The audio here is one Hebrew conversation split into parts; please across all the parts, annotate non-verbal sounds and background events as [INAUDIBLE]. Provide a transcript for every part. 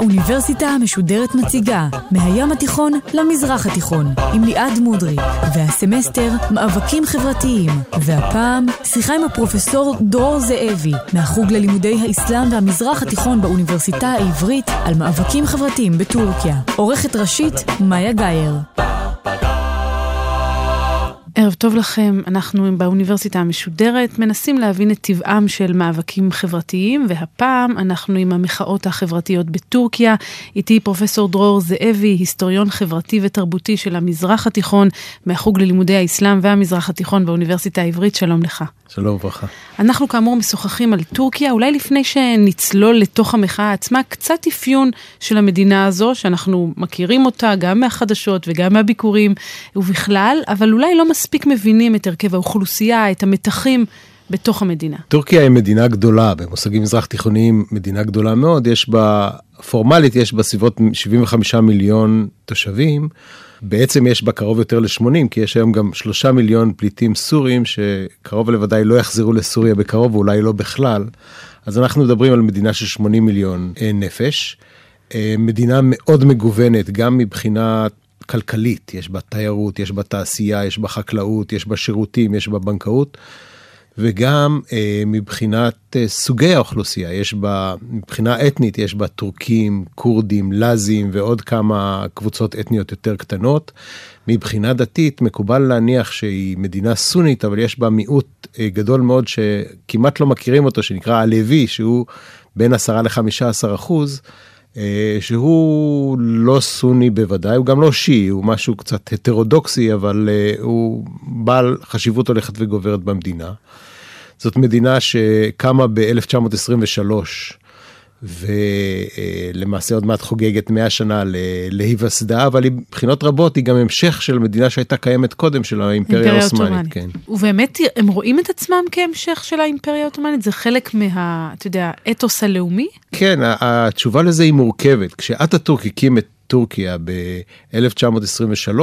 האוניברסיטה המשודרת מציגה מהים התיכון למזרח התיכון עם ליעד מודרי. והסמסטר מאבקים חברתיים. והפעם שיחה עם הפרופסור דרור זאבי מהחוג ללימודי האסלאם והמזרח התיכון באוניברסיטה העברית על מאבקים חברתיים בטורקיה. עורכת ראשית מאיה גאייר ערב טוב לכם, אנחנו באוניברסיטה המשודרת מנסים להבין את טבעם של מאבקים חברתיים והפעם אנחנו עם המחאות החברתיות בטורקיה. איתי פרופסור דרור זאבי, היסטוריון חברתי ותרבותי של המזרח התיכון מהחוג ללימודי האסלאם והמזרח התיכון באוניברסיטה העברית, שלום לך. שלום וברכה. אנחנו כאמור משוחחים על טורקיה, אולי לפני שנצלול לתוך המחאה עצמה, קצת אפיון של המדינה הזו, שאנחנו מכירים אותה גם מהחדשות וגם מהביקורים ובכלל, אבל אולי לא מספיק מבינים את הרכב האוכלוסייה, את המתחים. בתוך המדינה. טורקיה היא מדינה גדולה, במושגים מזרח תיכוניים מדינה גדולה מאוד, יש בה, פורמלית יש בה סביבות 75 מיליון תושבים, בעצם יש בה קרוב יותר ל-80, כי יש היום גם שלושה מיליון פליטים סורים שקרוב לוודאי לא יחזרו לסוריה בקרוב, ואולי לא בכלל. אז אנחנו מדברים על מדינה של 80 מיליון אה, נפש. אה, מדינה מאוד מגוונת, גם מבחינה כלכלית, יש בה תיירות, יש בה תעשייה, יש בה חקלאות, יש בה שירותים, יש בה בנקאות. וגם אה, מבחינת אה, סוגי האוכלוסייה, יש בה, מבחינה אתנית יש בה טורקים, כורדים, לזים ועוד כמה קבוצות אתניות יותר קטנות. מבחינה דתית מקובל להניח שהיא מדינה סונית, אבל יש בה מיעוט אה, גדול מאוד שכמעט לא מכירים אותו, שנקרא הלוי, שהוא בין 10 ל-15 אחוז. אה, שהוא לא סוני בוודאי, הוא גם לא שיעי, הוא משהו קצת הטרודוקסי, אבל אה, הוא בעל חשיבות הולכת וגוברת במדינה. זאת מדינה שקמה ב-1923, ולמעשה עוד מעט חוגגת 100 שנה להיווסדה, אבל מבחינות רבות היא גם המשך של מדינה שהייתה קיימת קודם, של האימפריה העות'מאנית. כן. ובאמת הם רואים את עצמם כהמשך של האימפריה העות'מאנית? זה חלק מה, אתה יודע, אתוס הלאומי? כן, התשובה לזה היא מורכבת. כשאטאטורק הקים את טורקיה ב-1923,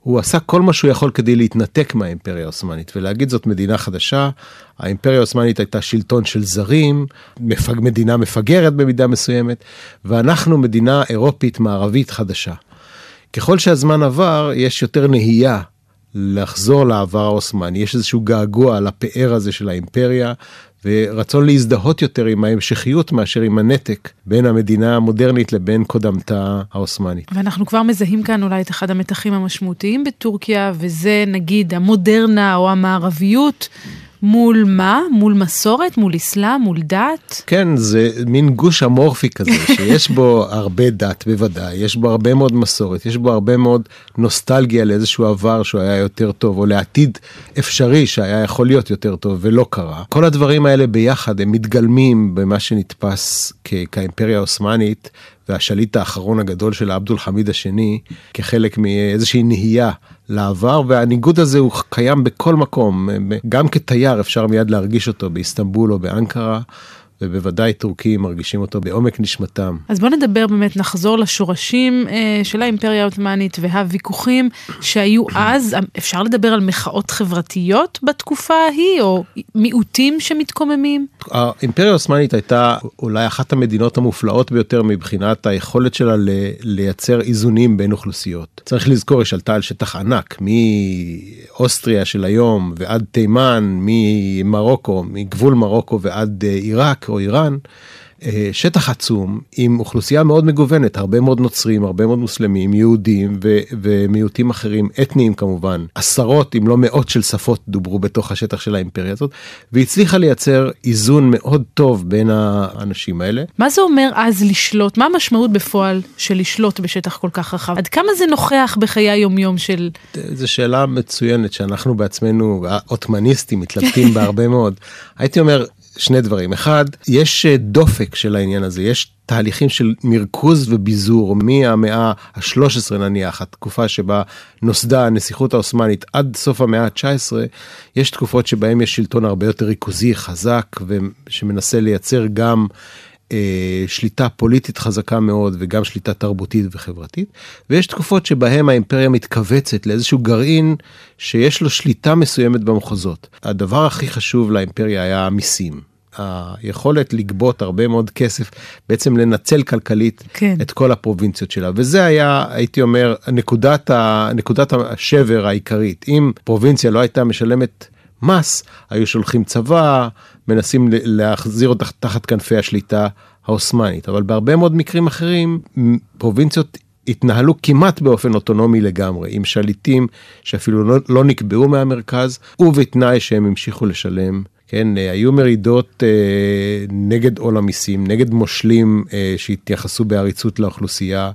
הוא עשה כל מה שהוא יכול כדי להתנתק מהאימפריה העות'מאנית ולהגיד זאת מדינה חדשה. האימפריה העות'מאנית הייתה שלטון של זרים, מפג, מדינה מפגרת במידה מסוימת, ואנחנו מדינה אירופית מערבית חדשה. ככל שהזמן עבר, יש יותר נהייה לחזור לעבר העות'מאני, יש איזשהו געגוע לפאר הזה של האימפריה, ורצון להזדהות יותר עם ההמשכיות מאשר עם הנתק בין המדינה המודרנית לבין קודמתה העות'מאנית. ואנחנו כבר מזהים כאן אולי את אחד המתחים המשמעותיים בטורקיה, וזה נגיד המודרנה או המערביות. מול מה? מול מסורת? מול אסלאם? מול דת? כן, זה מין גוש אמורפי כזה, [LAUGHS] שיש בו הרבה דת בוודאי, יש בו הרבה מאוד מסורת, יש בו הרבה מאוד נוסטלגיה לאיזשהו עבר שהוא היה יותר טוב, או לעתיד אפשרי שהיה יכול להיות יותר טוב ולא קרה. כל הדברים האלה ביחד הם מתגלמים במה שנתפס כאימפריה העות'מאנית והשליט האחרון הגדול של עבדול חמיד השני כחלק מאיזושהי נהייה לעבר והניגוד הזה הוא קיים בכל מקום גם כתייר אפשר מיד להרגיש אותו באיסטנבול או באנקרה. ובוודאי טורקים מרגישים אותו בעומק נשמתם. אז בוא נדבר באמת, נחזור לשורשים אה, של האימפריה העות'מאנית והוויכוחים שהיו אז, אפשר לדבר על מחאות חברתיות בתקופה ההיא, או מיעוטים שמתקוממים? האימפריה העות'מאנית הייתה אולי אחת המדינות המופלאות ביותר מבחינת היכולת שלה לייצר איזונים בין אוכלוסיות. צריך לזכור, היא שלטה על שטח ענק, מאוסטריה של היום ועד תימן, ממרוקו, מגבול מרוקו ועד אה, עיראק. או איראן, אה, שטח עצום עם אוכלוסייה מאוד מגוונת, הרבה מאוד נוצרים, הרבה מאוד מוסלמים, יהודים ו- ומיעוטים אחרים, אתניים כמובן. עשרות אם לא מאות של שפות דוברו בתוך השטח של האימפריה הזאת, והצליחה לייצר איזון מאוד טוב בין האנשים האלה. מה זה אומר אז לשלוט? מה המשמעות בפועל של לשלוט בשטח כל כך רחב? עד כמה זה נוכח בחיי היומיום של... זו שאלה מצוינת שאנחנו בעצמנו, העות'מאניסטים, מתלבטים בה הרבה מאוד. הייתי אומר, שני דברים. אחד, יש אה, דופק של העניין הזה, יש תהליכים של מרכוז וביזור מהמאה ה-13 נניח, התקופה שבה נוסדה הנסיכות העות'מאנית עד סוף המאה ה-19, יש תקופות שבהן יש שלטון הרבה יותר ריכוזי, חזק, ושמנסה לייצר גם אה, שליטה פוליטית חזקה מאוד וגם שליטה תרבותית וחברתית, ויש תקופות שבהם האימפריה מתכווצת לאיזשהו גרעין שיש לו שליטה מסוימת במחוזות. הדבר הכי חשוב לאימפריה היה המיסים. היכולת לגבות הרבה מאוד כסף, בעצם לנצל כלכלית כן. את כל הפרובינציות שלה. וזה היה, הייתי אומר, נקודת, ה, נקודת השבר העיקרית. אם פרובינציה לא הייתה משלמת מס, היו שולחים צבא, מנסים להחזיר אותה תחת כנפי השליטה העות'מאנית. אבל בהרבה מאוד מקרים אחרים, פרובינציות התנהלו כמעט באופן אוטונומי לגמרי, עם שליטים שאפילו לא, לא נקבעו מהמרכז, ובתנאי שהם המשיכו לשלם כן, אה, היו מרידות אה, נגד עול המיסים, נגד מושלים אה, שהתייחסו בעריצות לאוכלוסייה,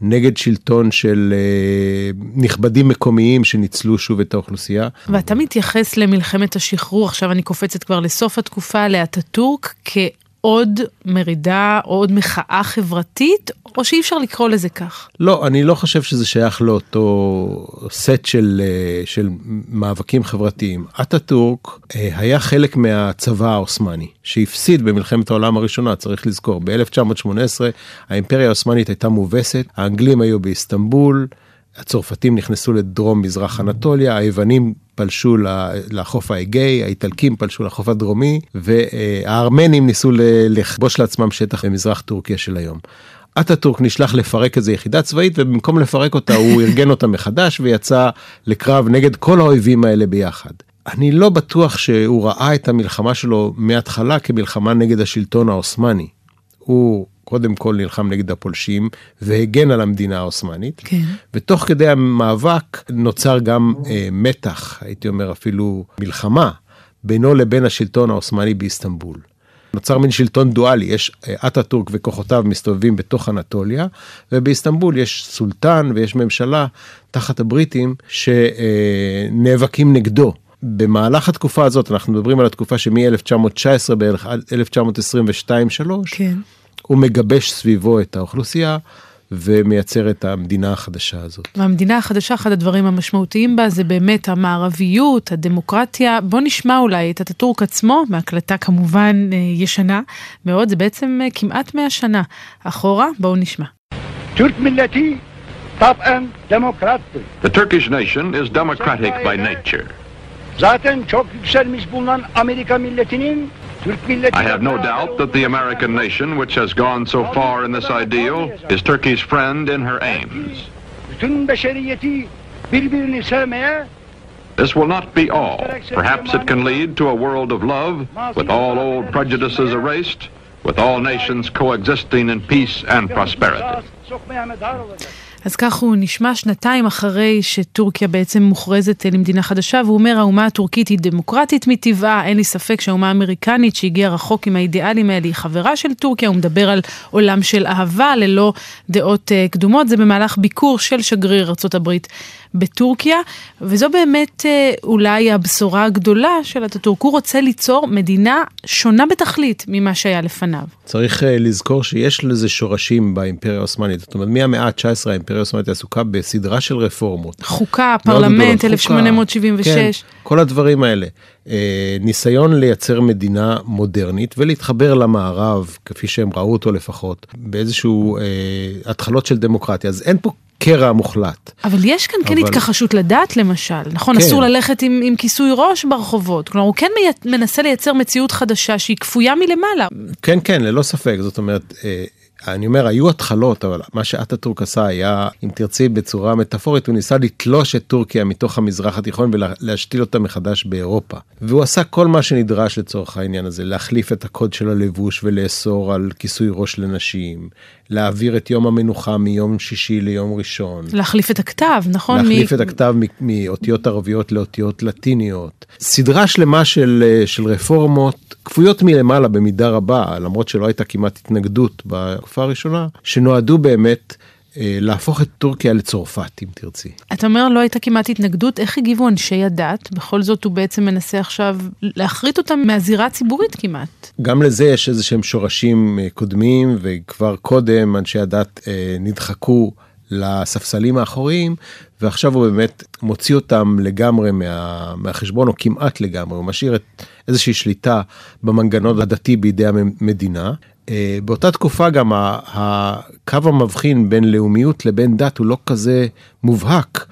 נגד שלטון של אה, נכבדים מקומיים שניצלו שוב את האוכלוסייה. ואתה מתייחס למלחמת השחרור, עכשיו אני קופצת כבר לסוף התקופה, לאטאטורק, כ... עוד מרידה או עוד מחאה חברתית, או שאי אפשר לקרוא לזה כך? לא, אני לא חושב שזה שייך לאותו סט של, אה, של מאבקים חברתיים. אטאטורק אה, היה חלק מהצבא העות'מאני, שהפסיד במלחמת העולם הראשונה, צריך לזכור. ב-1918 האימפריה העות'מאנית הייתה מובסת, האנגלים היו באיסטנבול, הצרפתים נכנסו לדרום מזרח אנטוליה, היוונים פלשו לחוף האגאי, האיטלקים פלשו לחוף הדרומי, והארמנים ניסו לכבוש לעצמם שטח במזרח טורקיה של היום. אטאטורק נשלח לפרק איזה יחידה צבאית ובמקום לפרק אותה הוא [LAUGHS] ארגן אותה מחדש ויצא לקרב נגד כל האויבים האלה ביחד. אני לא בטוח שהוא ראה את המלחמה שלו מההתחלה כמלחמה נגד השלטון העות'מאני. הוא קודם כל נלחם נגד הפולשים והגן על המדינה העות'מאנית. כן. ותוך כדי המאבק נוצר גם אה, מתח, הייתי אומר אפילו מלחמה, בינו לבין השלטון העות'מאני באיסטנבול. נוצר מין שלטון דואלי, יש אה, אטאטורק וכוחותיו מסתובבים בתוך אנטוליה, ובאיסטנבול יש סולטן ויש ממשלה תחת הבריטים שנאבקים נגדו. במהלך התקופה הזאת, אנחנו מדברים על התקופה שמ-1919 בערך עד 1922-3, כן. הוא מגבש סביבו את האוכלוסייה. ומייצר את המדינה החדשה הזאת. והמדינה החדשה, אחד הדברים המשמעותיים בה זה באמת המערביות, הדמוקרטיה. בוא נשמע אולי את אטאטורק עצמו, מהקלטה כמובן אה, ישנה מאוד, זה בעצם אה, כמעט 100 שנה אחורה, בואו נשמע. The Turkish nation is democratic by nature. Zaten çok yükselmiş bulunan Amerika milletinin I have no doubt that the American nation, which has gone so far in this ideal, is Turkey's friend in her aims. This will not be all. Perhaps it can lead to a world of love, with all old prejudices erased, with all nations coexisting in peace and prosperity. אז כך הוא נשמע שנתיים אחרי שטורקיה בעצם מוכרזת למדינה חדשה, והוא אומר האומה הטורקית היא דמוקרטית מטבעה, אין לי ספק שהאומה האמריקנית שהגיעה רחוק עם האידיאלים האלה היא חברה של טורקיה, הוא מדבר על עולם של אהבה ללא דעות uh, קדומות, זה במהלך ביקור של שגריר ארה"ב בטורקיה, וזו באמת אה, אולי הבשורה הגדולה של אטאטורק. הוא רוצה ליצור מדינה שונה בתכלית ממה שהיה לפניו. צריך אה, לזכור שיש לזה שורשים באימפריה העות'מאנית. זאת אומרת, מהמאה ה-19 האימפריה העות'מאנית עסוקה בסדרה של רפורמות. חוקה, פרלמנט, 1876. כן, כל הדברים האלה. אה, ניסיון לייצר מדינה מודרנית ולהתחבר למערב, כפי שהם ראו אותו לפחות, באיזשהו התחלות של דמוקרטיה. אז אין פה קרע מוחלט. אבל יש כאן כן אבל... כן התכחשות לדת למשל, נכון? כן. אסור ללכת עם, עם כיסוי ראש ברחובות. כלומר, הוא כן מנסה לייצר מציאות חדשה שהיא כפויה מלמעלה. כן, כן, ללא ספק. זאת אומרת, אה, אני אומר, היו התחלות, אבל מה שאטאטורק עשה היה, אם תרצי בצורה מטאפורית, הוא ניסה לתלוש את טורקיה מתוך המזרח התיכון ולהשתיל אותה מחדש באירופה. והוא עשה כל מה שנדרש לצורך העניין הזה, להחליף את הקוד של הלבוש ולאסור על כיסוי ראש לנשים, להעביר את יום המנוחה מיום שישי ליום ראשון. להחליף את הכתב, נכון? להחליף מ... את הכתב מאותיות ערביות לאותיות לטיניות. סדרה שלמה של, של רפורמות כפויות מלמעלה במידה רבה, למרות שלא הייתה כמעט התנגדות בתקופה הראשונה, שנועדו באמת אה, להפוך את טורקיה לצרפת, אם תרצי. אתה אומר לא הייתה כמעט התנגדות, איך הגיבו אנשי הדת? בכל זאת הוא בעצם מנסה עכשיו להחריט אותם מהזירה הציבורית כמעט. גם לזה יש איזה שהם שורשים אה, קודמים, וכבר קודם אנשי הדת אה, נדחקו לספסלים האחוריים, ועכשיו הוא באמת מוציא אותם לגמרי מה, מהחשבון, או כמעט לגמרי, הוא משאיר את איזושהי שליטה במנגנון הדתי בידי המדינה. אה, באותה תקופה גם הקו המבחין בין לאומיות לבין דת הוא לא כזה מובהק.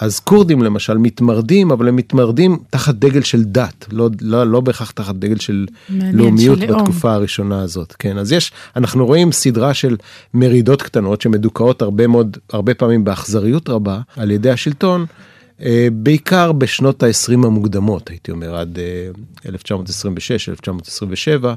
אז כורדים למשל מתמרדים, אבל הם מתמרדים תחת דגל של דת, לא, לא, לא בהכרח תחת דגל של לאומיות של לאום. בתקופה הראשונה הזאת. כן, אז יש, אנחנו רואים סדרה של מרידות קטנות שמדוכאות הרבה מאוד, הרבה פעמים באכזריות רבה על ידי השלטון, אה, בעיקר בשנות ה-20 המוקדמות, הייתי אומר, עד אה, 1926, 1927,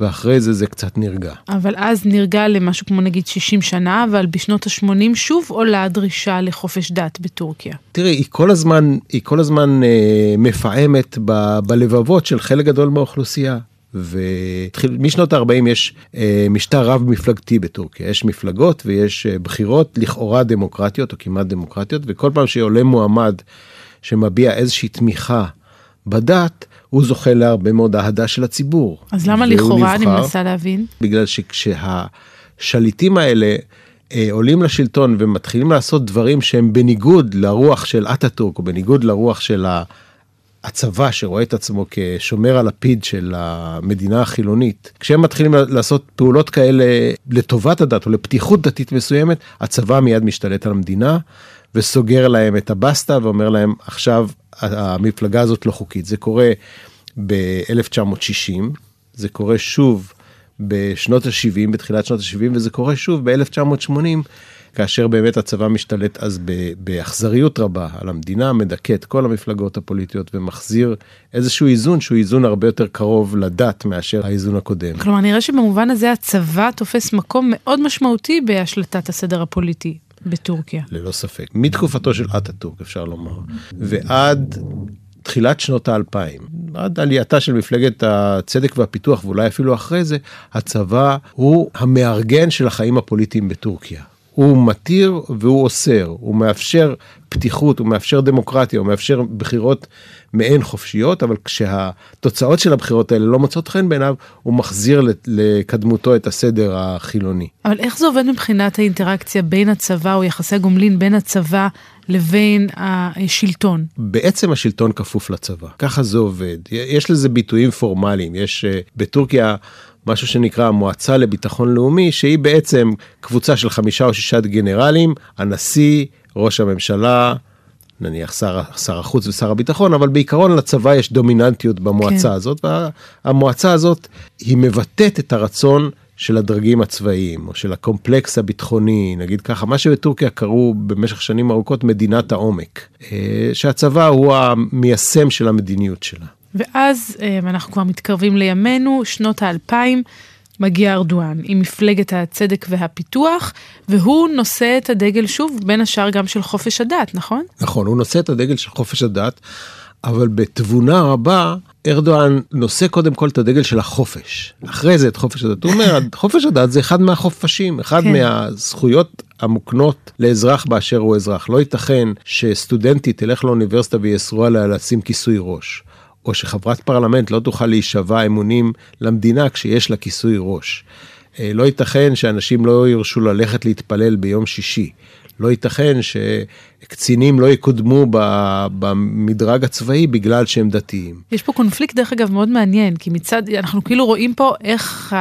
ואחרי זה זה קצת נרגע. אבל אז נרגע למשהו כמו נגיד 60 שנה, אבל בשנות ה-80 שוב עולה הדרישה לחופש דת בטורקיה. תראי, היא כל הזמן, היא כל הזמן אה, מפעמת ב, בלבבות של חלק גדול מהאוכלוסייה. ומשנות ה-40 יש אה, משטר רב מפלגתי בטורקיה, יש מפלגות ויש אה, בחירות לכאורה דמוקרטיות או כמעט דמוקרטיות, וכל פעם שעולה מועמד שמביע איזושהי תמיכה בדת, הוא זוכה להרבה מאוד אהדה של הציבור. אז למה לכאורה, אני נבחר. מנסה להבין? בגלל שכשהשליטים האלה אה, עולים לשלטון ומתחילים לעשות דברים שהם בניגוד לרוח של אטאטורק או בניגוד לרוח של הצבא שרואה את עצמו כשומר הלפיד של המדינה החילונית, כשהם מתחילים לעשות פעולות כאלה לטובת הדת או לפתיחות דתית מסוימת, הצבא מיד משתלט על המדינה וסוגר להם את הבסטה ואומר להם עכשיו המפלגה הזאת לא חוקית. זה קורה ב-1960, זה קורה שוב בשנות ה-70, בתחילת שנות ה-70, וזה קורה שוב ב-1980, כאשר באמת הצבא משתלט אז באכזריות רבה על המדינה, מדכא את כל המפלגות הפוליטיות ומחזיר איזשהו איזון שהוא איזון הרבה יותר קרוב לדת מאשר האיזון הקודם. כלומר, נראה שבמובן הזה הצבא תופס מקום מאוד משמעותי בהשלטת הסדר הפוליטי בטורקיה. ללא ספק. מתקופתו של אטאטורק אפשר לומר, ועד תחילת שנות האלפיים, עד עלייתה של מפלגת הצדק והפיתוח ואולי אפילו אחרי זה, הצבא הוא המארגן של החיים הפוליטיים בטורקיה. הוא מתיר והוא אוסר, הוא מאפשר פתיחות, הוא מאפשר דמוקרטיה, הוא מאפשר בחירות מעין חופשיות, אבל כשהתוצאות של הבחירות האלה לא מוצאות חן בעיניו, הוא מחזיר לקדמותו את הסדר החילוני. אבל איך זה עובד מבחינת האינטראקציה בין הצבא או יחסי הגומלין בין הצבא לבין השלטון? בעצם השלטון כפוף לצבא, ככה זה עובד. יש לזה ביטויים פורמליים, יש אה, בטורקיה משהו שנקרא המועצה לביטחון לאומי, שהיא בעצם קבוצה של חמישה או שישה גנרלים, הנשיא, ראש הממשלה, נניח שר, שר החוץ ושר הביטחון, אבל בעיקרון לצבא יש דומיננטיות במועצה כן. הזאת, והמועצה הזאת היא מבטאת את הרצון של הדרגים הצבאיים, או של הקומפלקס הביטחוני, נגיד ככה, מה שבטורקיה קראו במשך שנים ארוכות מדינת העומק, אה, שהצבא הוא המיישם של המדיניות שלה. ואז, אה, ואנחנו כבר מתקרבים לימינו, שנות האלפיים, מגיע ארדואן עם מפלגת הצדק והפיתוח, והוא נושא את הדגל שוב, בין השאר גם של חופש הדת, נכון? נכון, הוא נושא את הדגל של חופש הדת, אבל בתבונה רבה, ארדואן נושא קודם כל את הדגל של החופש. אחרי זה את חופש הדת. הוא אומר, [LAUGHS] חופש הדת זה אחד מהחופשים, אחד. כן. מהזכויות המוקנות לאזרח באשר הוא אזרח. לא ייתכן שסטודנטית תלך לאוניברסיטה ויאסרו עליה לשים כיסוי ראש. או שחברת פרלמנט לא תוכל להישבע אמונים למדינה כשיש לה כיסוי ראש. אה, לא ייתכן שאנשים לא ירשו ללכת להתפלל ביום שישי. לא ייתכן שקצינים לא יקודמו במדרג הצבאי בגלל שהם דתיים. יש פה קונפליקט דרך אגב מאוד מעניין, כי מצד, אנחנו כאילו רואים פה איך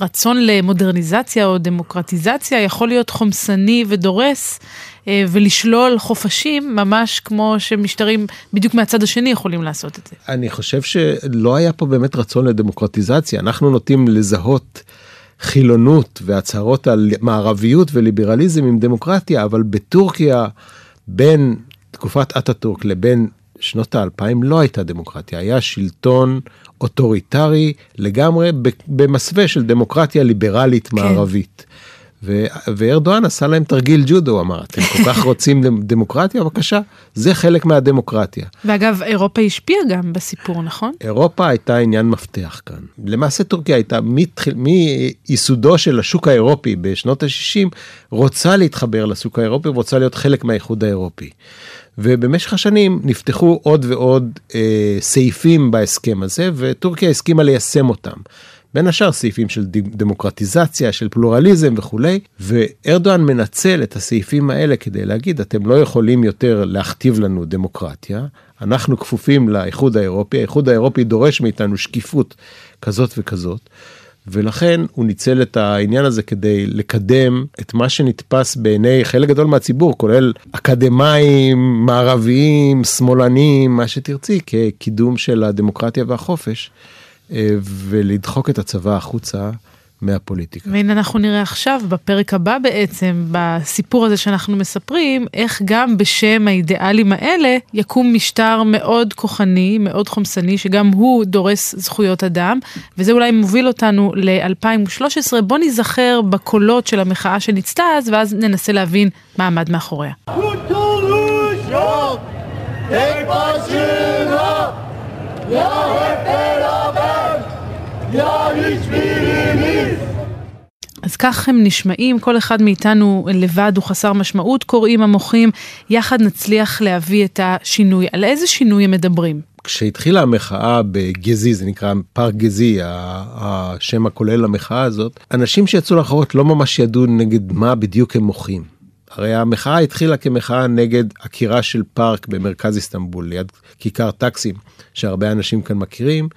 הרצון למודרניזציה או דמוקרטיזציה יכול להיות חומסני ודורס אה, ולשלול חופשים ממש כמו שמשטרים בדיוק מהצד השני יכולים לעשות את זה. אני חושב שלא היה פה באמת רצון לדמוקרטיזציה. אנחנו נוטים לזהות חילונות והצהרות על מערביות וליברליזם עם דמוקרטיה, אבל בטורקיה בין תקופת אטאטורק לבין שנות האלפיים לא הייתה דמוקרטיה, היה שלטון אוטוריטרי לגמרי במסווה של דמוקרטיה ליברלית מערבית. ו- וארדואן עשה להם תרגיל ג'ודו, הוא אמר, אתם כל כך רוצים דמ- דמוקרטיה? בבקשה, זה חלק מהדמוקרטיה. ואגב, אירופה השפיעה גם בסיפור, נכון? אירופה הייתה עניין מפתח כאן. למעשה טורקיה הייתה מתחיל- מייסודו של השוק האירופי בשנות ה-60, רוצה להתחבר לשוק האירופי ורוצה להיות חלק מהאיחוד האירופי. ובמשך השנים נפתחו עוד ועוד אה, סעיפים בהסכם הזה, וטורקיה הסכימה ליישם אותם. בין השאר סעיפים של דמוקרטיזציה, של פלורליזם וכולי, וארדואן מנצל את הסעיפים האלה כדי להגיד, אתם לא יכולים יותר להכתיב לנו דמוקרטיה, אנחנו כפופים לאיחוד האירופי, האיחוד האירופי דורש מאיתנו שקיפות כזאת וכזאת. ולכן הוא ניצל את העניין הזה כדי לקדם את מה שנתפס בעיני חלק גדול מהציבור, כולל אקדמאים, מערביים, שמאלנים, מה שתרצי, כקידום של הדמוקרטיה והחופש, אה, ולדחוק את הצבא החוצה מהפוליטיקה. והנה אנחנו נראה עכשיו, בפרק הבא בעצם, בסיפור הזה שאנחנו מספרים, איך גם בשם האידיאלים האלה יקום משטר מאוד כוחני, מאוד חומסני, שגם הוא דורס זכויות אדם, וזה אולי מוביל אותנו ל-2013. בוא ניזכר בקולות של המחאה שניצתה אז, ואז ננסה להבין מה עמד מאחוריה. אז כך הם נשמעים, כל אחד מאיתנו לבד הוא חסר משמעות, קוראים המוחים, יחד נצליח להביא את השינוי. על איזה שינוי הם מדברים? כשהתחילה המחאה בגזי, זה נקרא פארק גזי, השם הכולל למחאה הזאת, אנשים שיצאו לרחובות לא ממש ידעו נגד מה בדיוק הם מוחים. הרי המחאה התחילה כמחאה נגד עקירה של פארק במרכז איסטנבול, ליד כיכר טקסים, שהרבה אנשים כאן מכירים,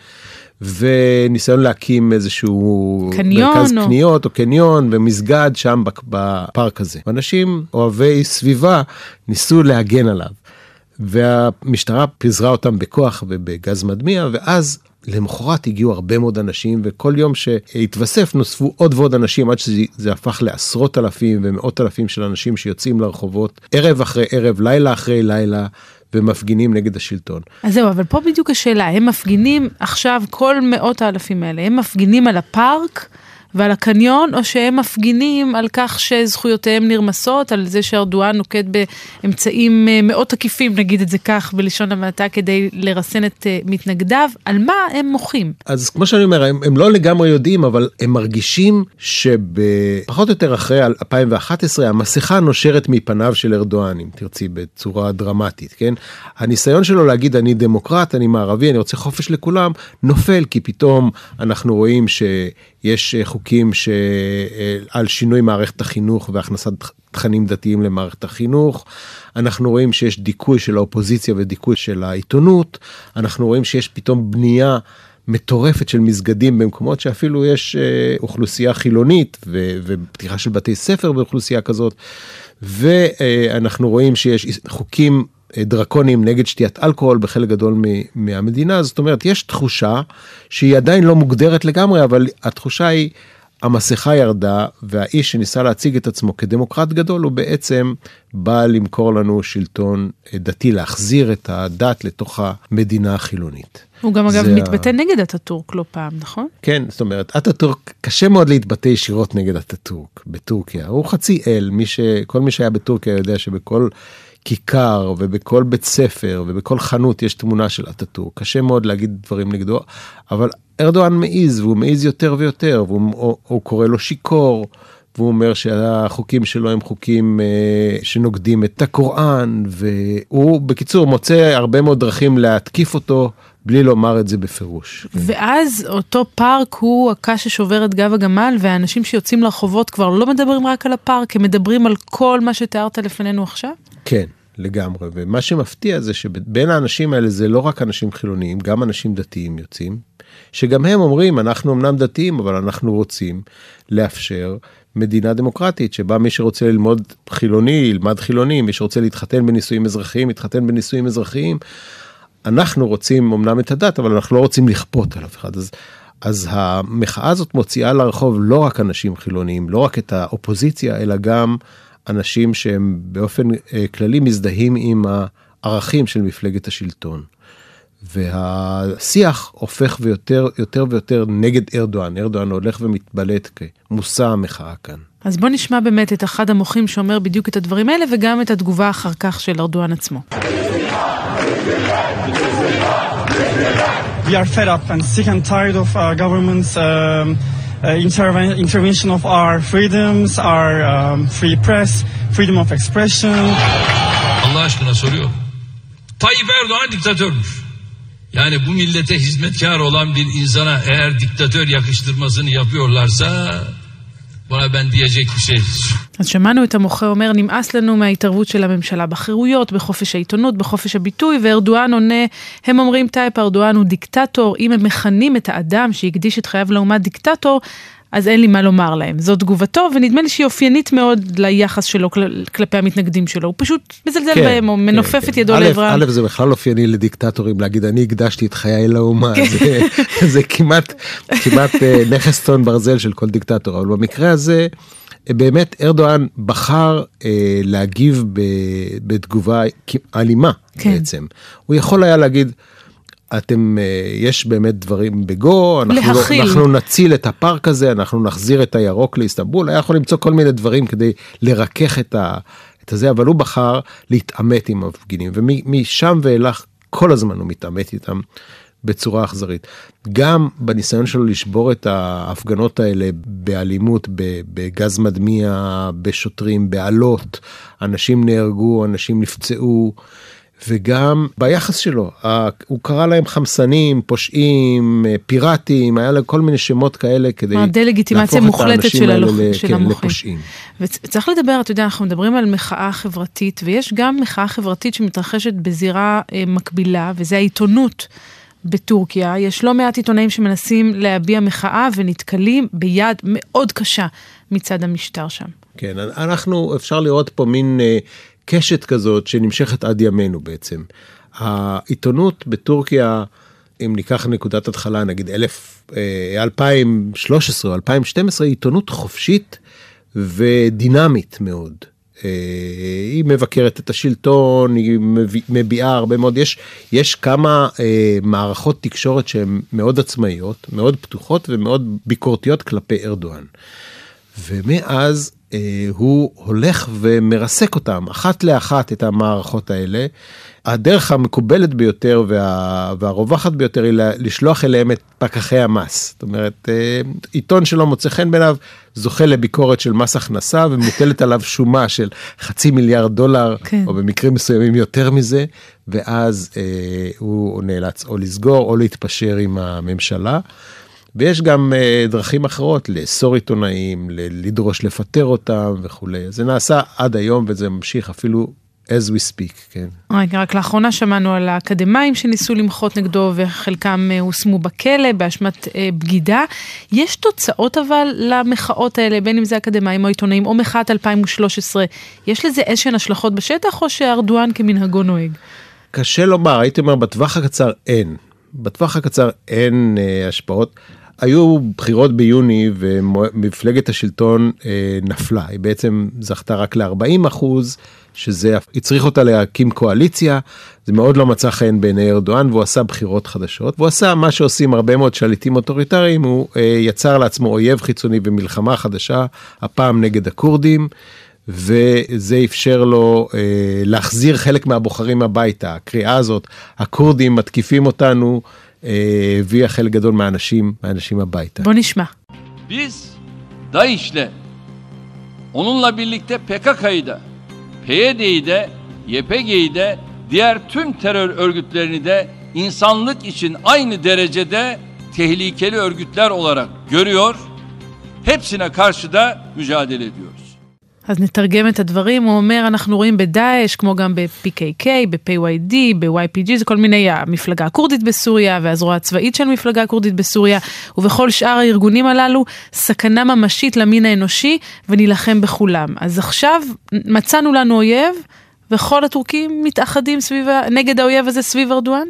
וניסיון להקים איזשהו קניון מרכז או- קניות או קניון ומסגד שם בפארק הזה. אנשים אוהבי סביבה ניסו להגן עליו. והמשטרה פיזרה אותם בכוח ובגז מדמיע ואז למחרת הגיעו הרבה מאוד אנשים וכל יום שהתווסף נוספו עוד ועוד אנשים עד שזה הפך לעשרות אלפים ומאות אלפים של אנשים שיוצאים לרחובות ערב אחרי ערב לילה אחרי לילה ומפגינים נגד השלטון. אז זהו, אבל פה בדיוק השאלה, הם מפגינים עכשיו, כל מאות האלפים האלה, הם מפגינים על הפארק ועל הקניון, או שהם מפגינים על כך שזכויותיהם נרמסות, על זה שארדואן נוקט באמצעים אה, מאוד תקיפים, נגיד את זה כך, בלשון המעטה, כדי לרסן את אה, מתנגדיו, על מה הם מוחים? אז כמו שאני אומר הם, הם לא לגמרי יודעים אבל הם מרגישים שבפחות או יותר אחרי 2011 המסכה נושרת מפניו של ארדואן אם תרצי בצורה דרמטית כן הניסיון שלו להגיד אני דמוקרט אני מערבי אני רוצה חופש לכולם נופל כי פתאום אנחנו רואים שיש חוקים שעל שינוי מערכת החינוך והכנסת תכנים דתיים למערכת החינוך. אנחנו רואים שיש דיכוי של האופוזיציה ודיכוי של העיתונות. אנחנו רואים שיש פתאום בנייה מטורפת של מסגדים במקומות שאפילו יש אה, אוכלוסייה חילונית ו- ופתיחה של בתי ספר באוכלוסייה כזאת. ואנחנו רואים שיש חוקים אה, דרקוניים נגד שתיית אלכוהול בחלק גדול מהמדינה זאת אומרת יש תחושה שהיא עדיין לא מוגדרת לגמרי אבל התחושה היא המסכה ירדה והאיש שניסה להציג את עצמו כדמוקרט גדול הוא בעצם בא למכור לנו שלטון אה, דתי להחזיר את הדת לתוך המדינה החילונית. הוא גם אגב זה ה- מתבטא נגד אטאטורק לא פעם, נכון? כן, זאת אומרת, אטאטורק, קשה מאוד להתבטא ישירות נגד אטאטורק בטורקיה. הוא חצי אל, מי ש... כל מי שהיה בטורקיה יודע שבכל כיכר ובכל בית ספר ובכל חנות יש תמונה של אטאטורק. קשה מאוד להגיד דברים נגדו, אבל ארדואן מעז, והוא מעז יותר ויותר, והוא הוא, הוא קורא לו שיכור. והוא אומר שהחוקים שלו הם חוקים אה, שנוגדים את הקוראן והוא בקיצור מוצא הרבה מאוד דרכים להתקיף אותו בלי לומר את זה בפירוש. ואז אותו פארק הוא הקש ששובר את גב הגמל, והאנשים שיוצאים לרחובות כבר לא מדברים רק על הפארק, הם מדברים על כל מה שתיארת לפנינו עכשיו? כן, לגמרי. ומה שמפתיע זה שבין האנשים האלה זה לא רק אנשים חילוניים, גם אנשים דתיים יוצאים, שגם הם אומרים, אנחנו אמנם דתיים, אבל אנחנו רוצים לאפשר מדינה דמוקרטית, שבה מי שרוצה ללמוד חילוני, ילמד חילוני, מי שרוצה להתחתן בנישואים אזרחיים, יתחתן בנישואים אזרחיים. אנחנו רוצים אמנם את הדת, אבל אנחנו לא רוצים לכפות על אף אחד. אז, אז המחאה הזאת מוציאה לרחוב לא רק אנשים חילוניים, לא רק את האופוזיציה, אלא גם אנשים שהם באופן אה, כללי מזדהים עם הערכים של מפלגת השלטון. והשיח הופך ויותר יותר ויותר נגד ארדואן, ארדואן הולך ומתבלט כמושא המחאה כאן. אז בוא נשמע באמת את אחד המוחים שאומר בדיוק את הדברים האלה וגם את התגובה אחר כך של ארדואן עצמו. We are fed up and sick and tired of uh, government's um, uh, interven- intervention of our freedoms, our um, free press, freedom of expression. Allah aşkına soruyorum. Tayyip Erdoğan diktatörmüş. Yani bu millete hizmetkar olan bir insana eğer diktatör yakıştırmasını yapıyorlarsa ben diyecek bir şey. אז שמענו את המוחה אומר, נמאס לנו מההתערבות של הממשלה בחירויות, בחופש העיתונות, בחופש הביטוי, וארדואן עונה, הם אומרים טאיפ ארדואן הוא דיקטטור, אם הם מכנים את האדם שהקדיש את חייו לאומה דיקטטור, אז אין לי מה לומר להם. זו תגובתו, ונדמה לי שהיא אופיינית מאוד ליחס שלו כל, כלפי המתנגדים שלו. הוא פשוט מזלזל כן, בהם, או כן, מנופף כן. את ידו לעברם. א', זה בכלל אופייני לדיקטטורים להגיד אני הקדשתי את חיי לאומה, כן. זה, זה כמעט, כמעט אה, נכס צאן ברזל של כל דיקטטור, אבל במקרה הזה באמת ארדואן בחר אה, להגיב ב, בתגובה אלימה כן. בעצם. הוא יכול היה להגיד. אתם, אה, יש באמת דברים בגו, אנחנו, לא. אנחנו נציל את הפארק הזה, אנחנו נחזיר את הירוק לאיסטנבול, היה יכול למצוא כל מיני דברים כדי לרכך את, ה, את הזה, אבל הוא בחר להתעמת עם המפגינים, ומשם ואילך כל הזמן הוא מתעמת איתם בצורה אכזרית. גם בניסיון שלו לשבור את ההפגנות האלה באלימות, בגז מדמיע, בשוטרים, באלות, אנשים נהרגו, אנשים נפצעו. וגם ביחס שלו, הוא קרא להם חמסנים, פושעים, אה, פיראטים, היה להם כל מיני שמות כאלה כדי דה-לגיטימציה להפוך את מוחלטת האנשים של האלה הלוח- ל- של כן, המוחים. לפושעים. וצריך לדבר, אתה יודע, אנחנו מדברים על מחאה חברתית, ויש גם מחאה חברתית שמתרחשת בזירה אה, מקבילה, וזה העיתונות בטורקיה. יש לא מעט עיתונאים שמנסים להביע מחאה ונתקלים ביד מאוד קשה מצד המשטר שם. כן, אנחנו, אפשר לראות פה מין אה, קשת כזאת שנמשכת עד ימינו בעצם. העיתונות בטורקיה, אם ניקח נקודת התחלה, נגיד אלף, אה, 2013 או 2012, היא עיתונות חופשית ודינמית מאוד. אה, היא מבקרת את השלטון, היא מביעה הרבה מאוד, יש, יש כמה אה, מערכות תקשורת שהן מאוד עצמאיות, מאוד פתוחות ומאוד ביקורתיות כלפי ארדואן. ומאז הוא הולך ומרסק אותם אחת לאחת את המערכות האלה. הדרך המקובלת ביותר וה, והרווחת ביותר היא לשלוח אליהם את פקחי המס. זאת אומרת, אה, עיתון שלא מוצא חן בעיניו זוכה לביקורת של מס הכנסה ומוטלת עליו שומה של חצי מיליארד דולר, כן. או במקרים מסוימים יותר מזה, ואז אה, הוא נאלץ או לסגור או להתפשר עם הממשלה. ויש גם אה, דרכים אחרות לאסור עיתונאים, לדרוש לפטר אותם וכולי. זה נעשה עד היום וזה ממשיך אפילו as we speak, כן. רגע, רק לאחרונה שמענו על האקדמאים שניסו למחות נגדו וחלקם אה, הושמו בכלא באשמת אה, בגידה. יש תוצאות אבל למחאות האלה, בין אם זה אקדמאים או עיתונאים או מחאת 2013, יש לזה איזשהן השלכות בשטח או שארדואן כמנהגו נוהג? קשה לומר, הייתי אומר בטווח הקצר אין. בטווח הקצר אין אה, השפעות. היו בחירות ביוני ומפלגת השלטון אה, נפלה, היא בעצם זכתה רק ל-40 אחוז, שזה הצריך אותה להקים קואליציה, זה מאוד לא מצא חן בעיני ארדואן והוא עשה בחירות חדשות, והוא עשה מה שעושים הרבה מאוד שליטים אוטוריטריים, הוא אה, יצר לעצמו אויב חיצוני ומלחמה חדשה, הפעם נגד הכורדים. וזה אפשר לו אה, להחזיר חלק מהבוחרים הביתה. הקריאה הזאת, הכורדים מתקיפים אותנו, הביאה חלק גדול מהאנשים, מהאנשים הביתה. בוא נשמע. Biz DAEŞ'le, onunla birlikte PKK'yı da, PYD'yi de, YPG'yi de, diğer tüm terör örgütlerini de insanlık için aynı derecede tehlikeli örgütler olarak görüyor. Hepsine karşı da mücadele ediyoruz. אז נתרגם את הדברים, הוא אומר, אנחנו רואים בדאעש, כמו גם ב-PKK, ב-PYD, ב-YPG, זה כל מיני, המפלגה הכורדית בסוריה והזרוע הצבאית של המפלגה הכורדית בסוריה, ובכל שאר הארגונים הללו, סכנה ממשית למין האנושי, ונילחם בכולם. אז עכשיו מצאנו לנו אויב, וכל הטורקים מתאחדים סביב, נגד האויב הזה סביב ארדואן?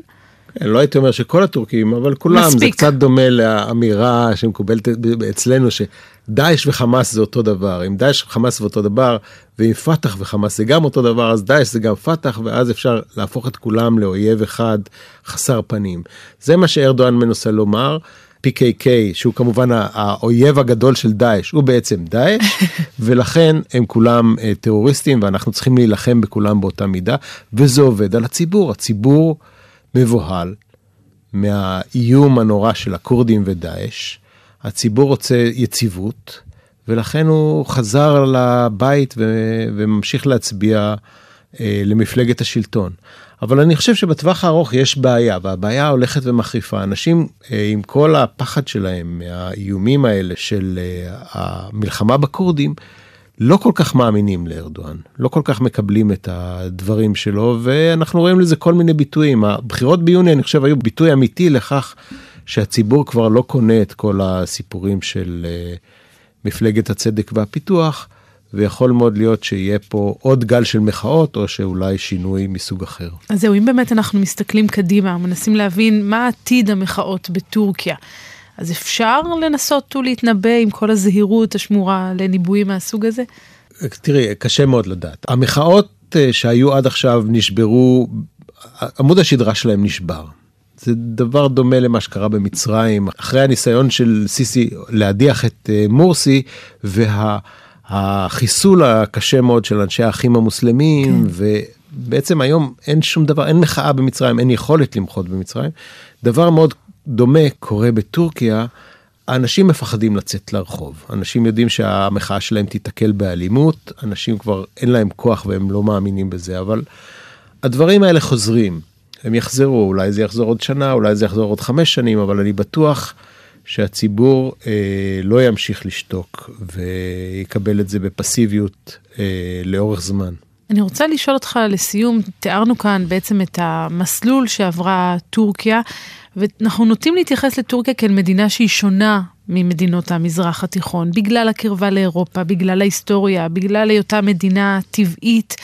לא הייתי אומר שכל הטורקים, אבל כולם, זה מספיק. קצת דומה לאמירה שמקובלת אצלנו, שדאעש וחמאס זה אותו דבר. אם דאעש וחמאס זה אותו דבר, ואם פת"ח וחמאס זה גם אותו דבר, אז דאעש זה גם פת"ח, ואז אפשר להפוך את כולם לאויב אחד חסר פנים. זה מה שארדואן מנסה לומר. PKK, שהוא כמובן האויב הגדול של דאעש, הוא בעצם דאעש, [LAUGHS] ולכן הם כולם אה, טרוריסטים ואנחנו צריכים להילחם בכולם באותה מידה, וזה עובד על הציבור. הציבור מבוהל מהאיום הנורא של הכורדים ודאעש. הציבור רוצה יציבות, ולכן הוא חזר לבית ו- וממשיך להצביע אה, למפלגת השלטון. אבל אני חושב שבטווח הארוך יש בעיה, והבעיה הולכת ומחריפה. אנשים אה, עם כל הפחד שלהם מהאיומים האלה של אה, המלחמה בכורדים, לא כל כך מאמינים לארדואן, לא כל כך מקבלים את הדברים שלו, ואנחנו רואים לזה כל מיני ביטויים. הבחירות ביוני, אני חושב, היו ביטוי אמיתי לכך שהציבור כבר לא קונה את כל הסיפורים של uh, מפלגת הצדק והפיתוח, ויכול מאוד להיות שיהיה פה עוד גל של מחאות, או שאולי שינוי מסוג אחר. אז זהו, אם באמת אנחנו מסתכלים קדימה, מנסים להבין מה עתיד המחאות בטורקיה. אז אפשר לנסות ולהתנבא עם כל הזהירות השמורה לניבויים מהסוג הזה? תראי, קשה מאוד לדעת. המחאות אה, שהיו עד עכשיו נשברו, עמוד השדרה שלהם נשבר. זה דבר דומה למה שקרה במצרים, אחרי הניסיון של סיסי להדיח את אה, מורסי והחיסול הקשה מאוד של אנשי האחים המוסלמים, כן. ובעצם היום אין שום דבר, אין מחאה במצרים, אין יכולת למחות במצרים. דבר מאוד דומה קורה בטורקיה, האנשים מפחדים לצאת לרחוב. אנשים יודעים שהמחאה שלהם תיתקל באלימות, אנשים כבר אין להם כוח והם לא מאמינים בזה, אבל הדברים האלה חוזרים. הם יחזרו, אולי זה יחזור עוד שנה, אולי זה יחזור עוד חמש שנים, אבל אני בטוח שהציבור אה, לא ימשיך לשתוק ויקבל את זה בפסיביות אה, לאורך זמן. אני רוצה לשאול אותך לסיום, תיארנו כאן בעצם את המסלול שעברה טורקיה, ואנחנו נוטים להתייחס לטורקיה כאל מדינה שהיא שונה ממדינות המזרח התיכון, בגלל הקרבה לאירופה, בגלל ההיסטוריה, בגלל היותה מדינה טבעית.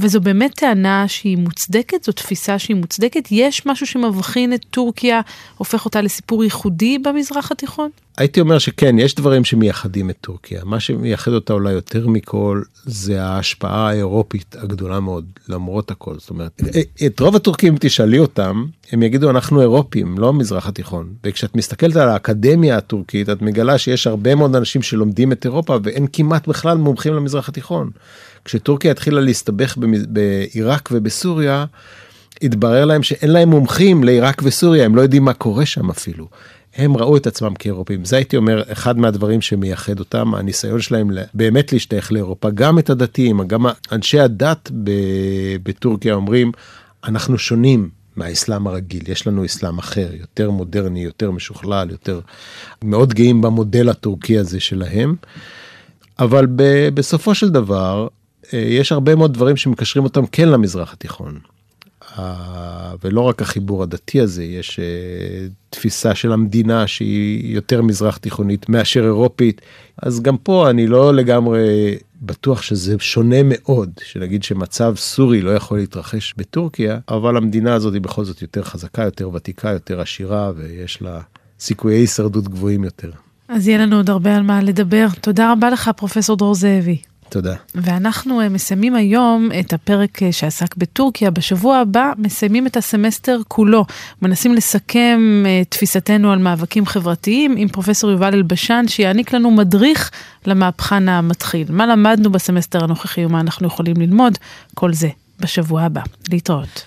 וזו באמת טענה שהיא מוצדקת, זו תפיסה שהיא מוצדקת. יש משהו שמבחין את טורקיה, הופך אותה לסיפור ייחודי במזרח התיכון? הייתי אומר שכן, יש דברים שמייחדים את טורקיה. מה שמייחד אותה אולי יותר מכל, זה ההשפעה האירופית הגדולה מאוד, למרות הכל. זאת אומרת, את רוב הטורקים, תשאלי אותם, הם יגידו, אנחנו אירופים, לא המזרח התיכון. וכשאת מסתכלת על האקדמיה הטורקית, את מגלה שיש הרבה מאוד אנשים שלומדים את אירופה, ואין כמעט בכלל מומחים למזרח התיכון. כשטורקיה התחילה להסתבך בעיראק ובסוריה, התברר להם שאין להם מומחים לעיראק וסוריה, הם לא יודעים מה קורה שם אפילו. הם ראו את עצמם כאירופאים. זה הייתי אומר אחד מהדברים שמייחד אותם, הניסיון שלהם באמת להשתייך לאירופה. גם את הדתיים, גם אנשי הדת בטורקיה אומרים, אנחנו שונים מהאסלאם הרגיל, יש לנו אסלאם אחר, יותר מודרני, יותר משוכלל, יותר... מאוד גאים במודל הטורקי הזה שלהם. אבל בסופו של דבר, יש הרבה מאוד דברים שמקשרים אותם כן למזרח התיכון. ולא רק החיבור הדתי הזה, יש אה, תפיסה של המדינה שהיא יותר מזרח תיכונית מאשר אירופית. אז גם פה אני לא לגמרי בטוח שזה שונה מאוד, שנגיד שמצב סורי לא יכול להתרחש בטורקיה, אבל המדינה הזאת היא בכל זאת יותר חזקה, יותר ותיקה, יותר עשירה, ויש לה סיכויי הישרדות גבוהים יותר. אז יהיה לנו עוד הרבה על מה לדבר. תודה רבה לך, פרופסור דרור זאבי. תודה. ואנחנו אה, מסיימים היום את הפרק אה, שעסק בטורקיה. בשבוע הבא מסיימים את הסמסטר כולו. מנסים לסכם אה, תפיסתנו על מאבקים חברתיים עם פרופסור יובל אלבשן, שיעניק לנו מדריך למהפכן המתחיל. מה למדנו בסמסטר הנוכחי ומה אנחנו יכולים ללמוד? כל זה בשבוע הבא. להתראות.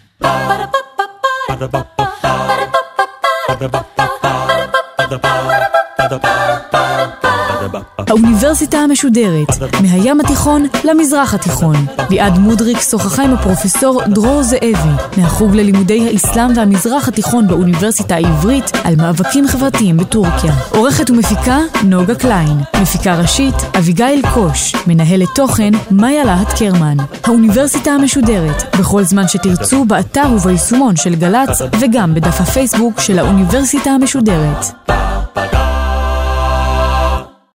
Ba-da-ba-ba-ba האוניברסיטה המשודרת, מהים התיכון למזרח התיכון. ליעד מודריק שוחחה עם הפרופסור דרור זאבי, מהחוג ללימודי האסלאם והמזרח התיכון באוניברסיטה העברית, על מאבקים חברתיים בטורקיה. עורכת ומפיקה, נוגה קליין. מפיקה ראשית, אביגיל קוש. מנהלת תוכן, מאיה להט קרמן. האוניברסיטה המשודרת, בכל זמן שתרצו, באתר וביישומון של גל"צ, וגם בדף הפייסבוק של האוניברסיטה המשודרת.